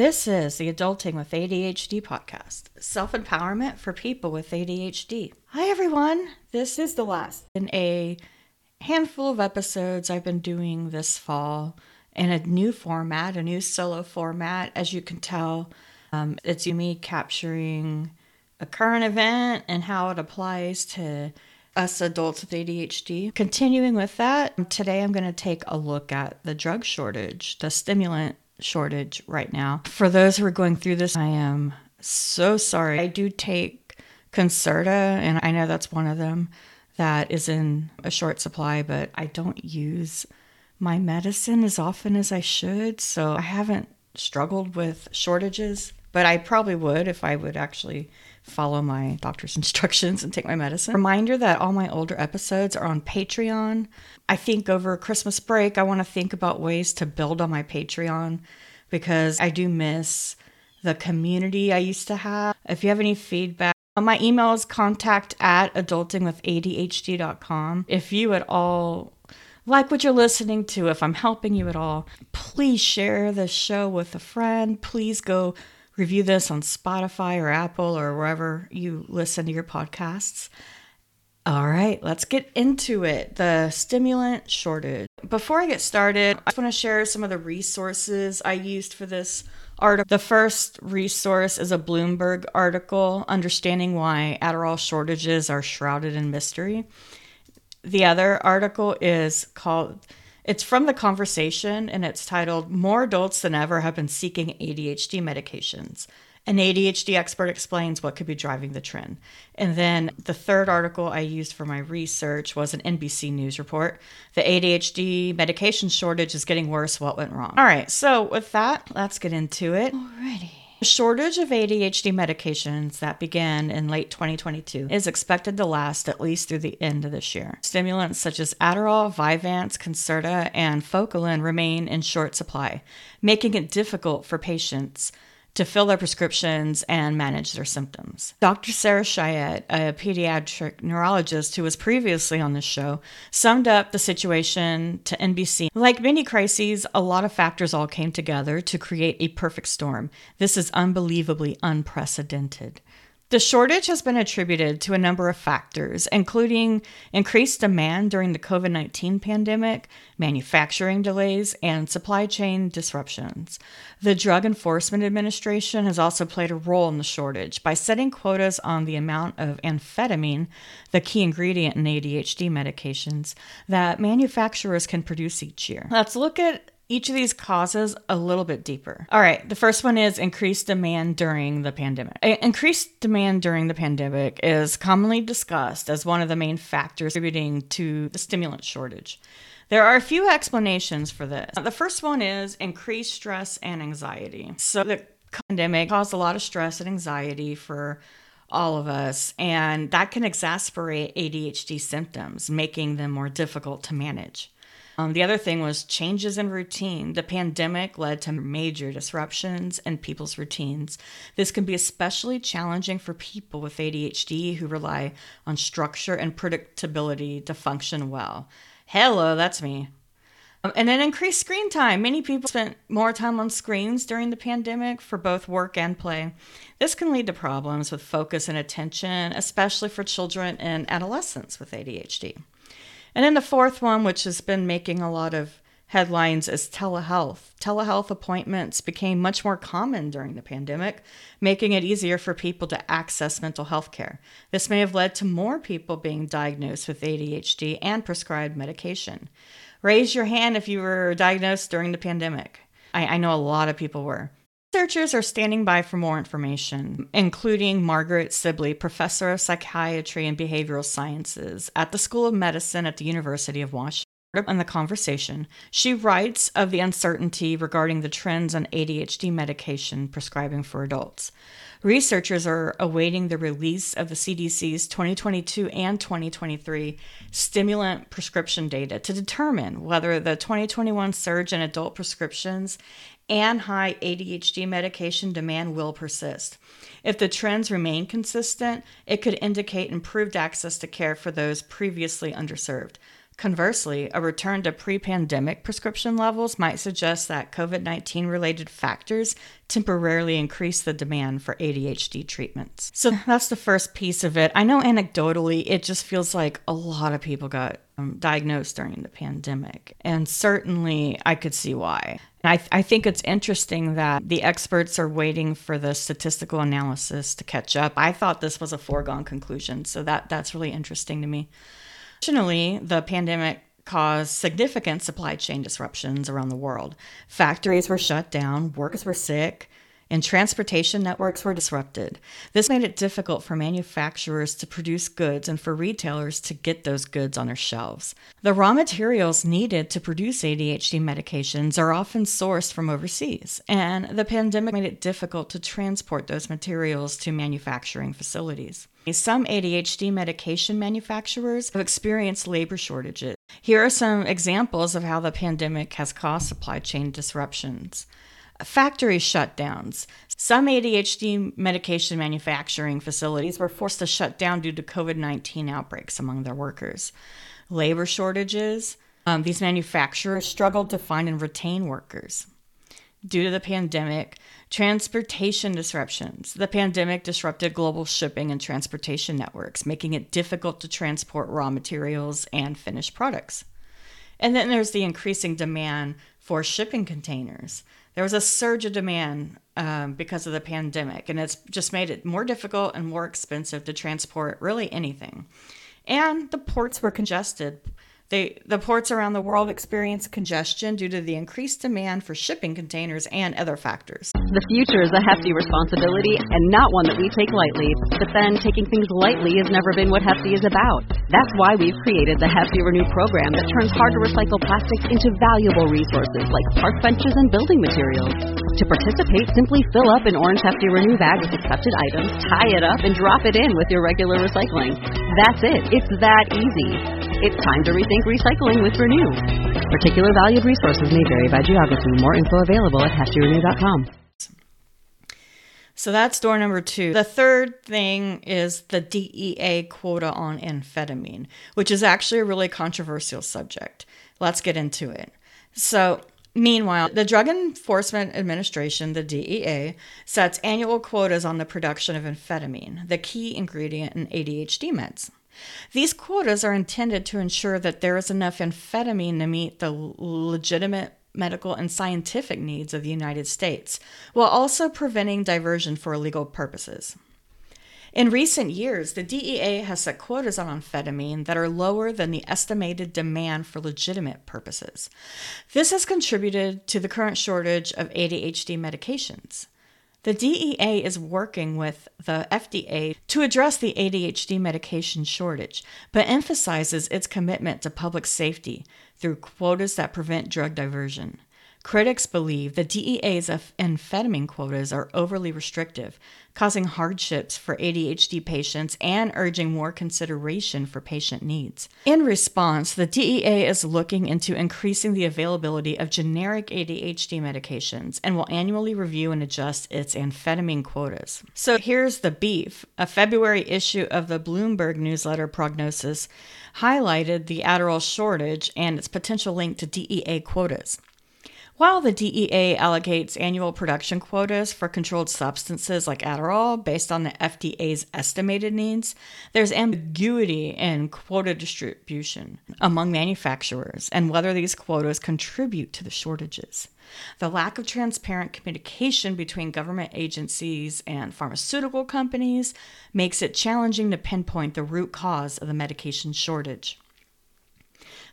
This is the Adulting with ADHD podcast, self empowerment for people with ADHD. Hi, everyone. This is the last in a handful of episodes I've been doing this fall in a new format, a new solo format. As you can tell, um, it's me capturing a current event and how it applies to us adults with ADHD. Continuing with that, today I'm going to take a look at the drug shortage, the stimulant shortage right now. For those who are going through this, I am so sorry. I do take Concerta, and I know that's one of them that is in a short supply, but I don't use my medicine as often as I should. So I haven't struggled with shortages, but I probably would if I would actually follow my doctor's instructions and take my medicine. Reminder that all my older episodes are on Patreon. I think over Christmas break, I want to think about ways to build on my Patreon because I do miss the community I used to have. If you have any feedback, my email is contact at adultingwithadhd.com. If you at all like what you're listening to, if I'm helping you at all, please share the show with a friend. Please go review this on Spotify or Apple or wherever you listen to your podcasts. All right, let's get into it. The stimulant shortage. Before I get started, I just want to share some of the resources I used for this article. The first resource is a Bloomberg article, Understanding Why Adderall Shortages Are Shrouded in Mystery. The other article is called it's from the conversation and it's titled More Adults Than Ever Have Been Seeking ADHD Medications. An ADHD expert explains what could be driving the trend. And then the third article I used for my research was an NBC News report. The ADHD medication shortage is getting worse. What went wrong? All right, so with that, let's get into it. Alrighty. The shortage of ADHD medications that began in late 2022 is expected to last at least through the end of this year. Stimulants such as Adderall, Vyvanse, Concerta, and Focalin remain in short supply, making it difficult for patients to fill their prescriptions and manage their symptoms. Dr. Sarah Cheyette, a pediatric neurologist who was previously on this show, summed up the situation to NBC. Like many crises, a lot of factors all came together to create a perfect storm. This is unbelievably unprecedented. The shortage has been attributed to a number of factors, including increased demand during the COVID 19 pandemic, manufacturing delays, and supply chain disruptions. The Drug Enforcement Administration has also played a role in the shortage by setting quotas on the amount of amphetamine, the key ingredient in ADHD medications, that manufacturers can produce each year. Let's look at each of these causes a little bit deeper. All right, the first one is increased demand during the pandemic. Increased demand during the pandemic is commonly discussed as one of the main factors contributing to the stimulant shortage. There are a few explanations for this. The first one is increased stress and anxiety. So the pandemic caused a lot of stress and anxiety for all of us, and that can exacerbate ADHD symptoms, making them more difficult to manage. Um, the other thing was changes in routine. The pandemic led to major disruptions in people's routines. This can be especially challenging for people with ADHD who rely on structure and predictability to function well. Hello, that's me. Um, and then increased screen time. Many people spent more time on screens during the pandemic for both work and play. This can lead to problems with focus and attention, especially for children and adolescents with ADHD. And then the fourth one, which has been making a lot of headlines is telehealth. Telehealth appointments became much more common during the pandemic, making it easier for people to access mental health care. This may have led to more people being diagnosed with ADHD and prescribed medication. Raise your hand if you were diagnosed during the pandemic. I, I know a lot of people were. Researchers are standing by for more information, including Margaret Sibley, professor of psychiatry and behavioral sciences at the School of Medicine at the University of Washington. In the conversation, she writes of the uncertainty regarding the trends on ADHD medication prescribing for adults. Researchers are awaiting the release of the CDC's 2022 and 2023 stimulant prescription data to determine whether the 2021 surge in adult prescriptions and high ADHD medication demand will persist. If the trends remain consistent, it could indicate improved access to care for those previously underserved. Conversely, a return to pre pandemic prescription levels might suggest that COVID 19 related factors temporarily increase the demand for ADHD treatments. So that's the first piece of it. I know anecdotally, it just feels like a lot of people got um, diagnosed during the pandemic. And certainly I could see why. I, th- I think it's interesting that the experts are waiting for the statistical analysis to catch up. I thought this was a foregone conclusion, so that that's really interesting to me. Additionally, the pandemic caused significant supply chain disruptions around the world. Factories were shut down, workers were sick, and transportation networks were disrupted. This made it difficult for manufacturers to produce goods and for retailers to get those goods on their shelves. The raw materials needed to produce ADHD medications are often sourced from overseas, and the pandemic made it difficult to transport those materials to manufacturing facilities. Some ADHD medication manufacturers have experienced labor shortages. Here are some examples of how the pandemic has caused supply chain disruptions. Factory shutdowns. Some ADHD medication manufacturing facilities were forced to shut down due to COVID 19 outbreaks among their workers. Labor shortages. Um, these manufacturers struggled to find and retain workers. Due to the pandemic, transportation disruptions. The pandemic disrupted global shipping and transportation networks, making it difficult to transport raw materials and finished products. And then there's the increasing demand for shipping containers. There was a surge of demand um, because of the pandemic, and it's just made it more difficult and more expensive to transport really anything. And the ports were congested, they, the ports around the world experience congestion due to the increased demand for shipping containers and other factors. The future is a hefty responsibility and not one that we take lightly. But then, taking things lightly has never been what Hefty is about. That's why we've created the Hefty Renew program that turns hard to recycle plastics into valuable resources like park benches and building materials. To participate, simply fill up an orange Hefty Renew bag with accepted items, tie it up, and drop it in with your regular recycling. That's it. It's that easy. It's time to rethink recycling with Renew. Particular valued resources may vary by geography. More info available at heftyrenew.com. So that's door number two. The third thing is the DEA quota on amphetamine, which is actually a really controversial subject. Let's get into it. So, meanwhile, the Drug Enforcement Administration, the DEA, sets annual quotas on the production of amphetamine, the key ingredient in ADHD meds. These quotas are intended to ensure that there is enough amphetamine to meet the legitimate medical and scientific needs of the United States, while also preventing diversion for illegal purposes. In recent years, the DEA has set quotas on amphetamine that are lower than the estimated demand for legitimate purposes. This has contributed to the current shortage of ADHD medications. The DEA is working with the FDA to address the ADHD medication shortage, but emphasizes its commitment to public safety through quotas that prevent drug diversion. Critics believe the DEA's amphetamine quotas are overly restrictive, causing hardships for ADHD patients and urging more consideration for patient needs. In response, the DEA is looking into increasing the availability of generic ADHD medications and will annually review and adjust its amphetamine quotas. So here's the beef. A February issue of the Bloomberg newsletter Prognosis highlighted the Adderall shortage and its potential link to DEA quotas. While the DEA allocates annual production quotas for controlled substances like Adderall based on the FDA's estimated needs, there's ambiguity in quota distribution among manufacturers and whether these quotas contribute to the shortages. The lack of transparent communication between government agencies and pharmaceutical companies makes it challenging to pinpoint the root cause of the medication shortage.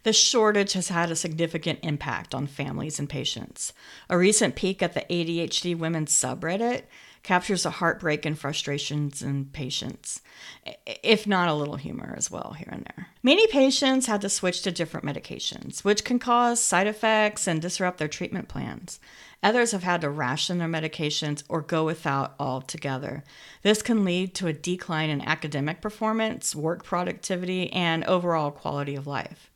The shortage has had a significant impact on families and patients. A recent peek at the ADHD Women's subreddit captures the heartbreak and frustrations in patients, if not a little humor as well here and there. Many patients had to switch to different medications, which can cause side effects and disrupt their treatment plans. Others have had to ration their medications or go without altogether. This can lead to a decline in academic performance, work productivity, and overall quality of life.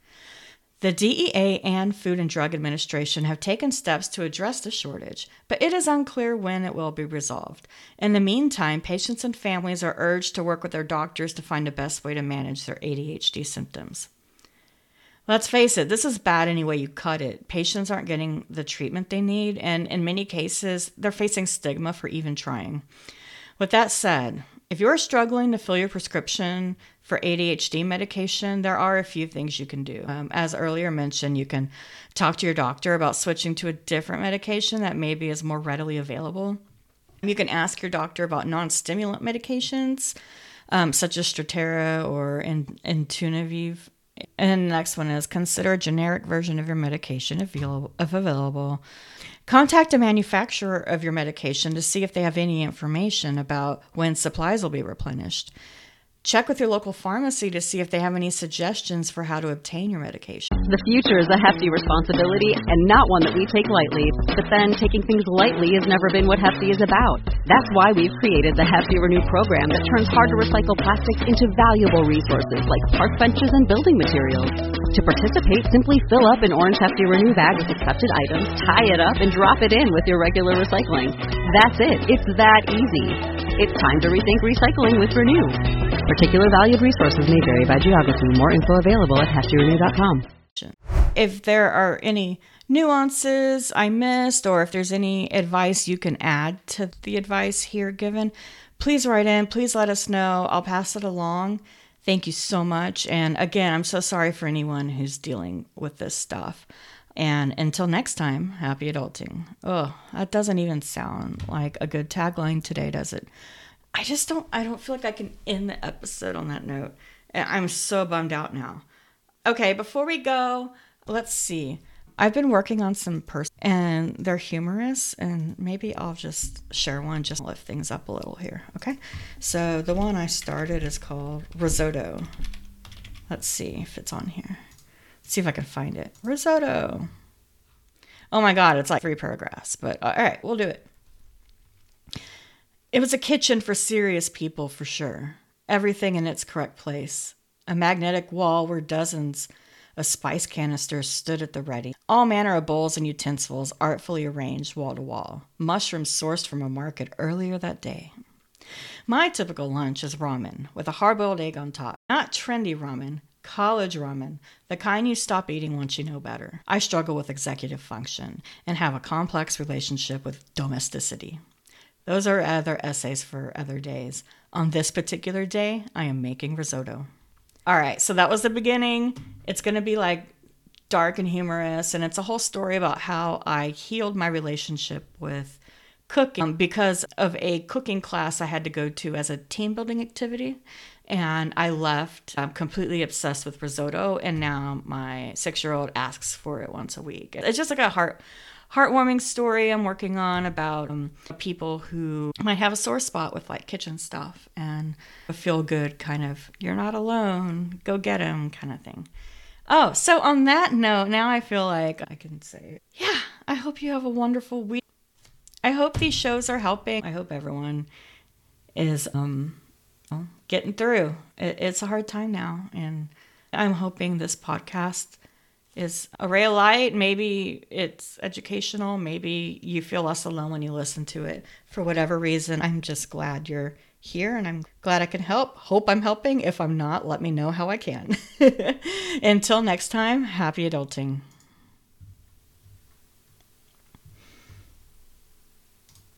The DEA and Food and Drug Administration have taken steps to address the shortage, but it is unclear when it will be resolved. In the meantime, patients and families are urged to work with their doctors to find the best way to manage their ADHD symptoms. Let's face it, this is bad any way you cut it. Patients aren't getting the treatment they need, and in many cases, they're facing stigma for even trying. With that said, if you're struggling to fill your prescription for ADHD medication, there are a few things you can do. Um, as earlier mentioned, you can talk to your doctor about switching to a different medication that maybe is more readily available. You can ask your doctor about non stimulant medications, um, such as Strattera or Intuniv. And the next one is consider a generic version of your medication if available. Contact a manufacturer of your medication to see if they have any information about when supplies will be replenished. Check with your local pharmacy to see if they have any suggestions for how to obtain your medication. The future is a hefty responsibility and not one that we take lightly. But then, taking things lightly has never been what Hefty is about. That's why we've created the Hefty Renew program that turns hard to recycle plastics into valuable resources like park benches and building materials. To participate, simply fill up an orange Hefty Renew bag with accepted items, tie it up, and drop it in with your regular recycling. That's it. It's that easy. It's time to rethink recycling with Renew. Particular valued resources may vary by geography. More info available at heftyrenew.com. If there are any nuances I missed, or if there's any advice you can add to the advice here given, please write in. Please let us know. I'll pass it along. Thank you so much. And again, I'm so sorry for anyone who's dealing with this stuff. And until next time, happy adulting. Oh, that doesn't even sound like a good tagline today, does it? I just don't I don't feel like I can end the episode on that note. I'm so bummed out now. Okay, before we go, let's see. I've been working on some person and they're humorous and maybe I'll just share one just lift things up a little here, okay? So the one I started is called Risotto. Let's see if it's on here. Let's see if I can find it. Risotto. Oh my god, it's like three paragraphs, but uh, all right, we'll do it. It was a kitchen for serious people, for sure. Everything in its correct place. A magnetic wall where dozens of spice canisters stood at the ready. All manner of bowls and utensils artfully arranged wall to wall. Mushrooms sourced from a market earlier that day. My typical lunch is ramen with a hard boiled egg on top. Not trendy ramen, college ramen, the kind you stop eating once you know better. I struggle with executive function and have a complex relationship with domesticity. Those are other essays for other days. On this particular day, I am making risotto. All right, so that was the beginning. It's going to be like dark and humorous, and it's a whole story about how I healed my relationship with cooking um, because of a cooking class I had to go to as a team building activity. And I left I'm completely obsessed with risotto, and now my six year old asks for it once a week. It's just like a heart heartwarming story I'm working on about um, people who might have a sore spot with like kitchen stuff and a feel good kind of, you're not alone, go get him kind of thing. Oh, so on that note, now I feel like I can say, yeah, I hope you have a wonderful week. I hope these shows are helping. I hope everyone is um, getting through. it's a hard time now, and I'm hoping this podcast is a ray of light. Maybe it's educational. Maybe you feel less alone when you listen to it. For whatever reason, I'm just glad you're here and I'm glad I can help. Hope I'm helping. If I'm not, let me know how I can. Until next time, happy adulting.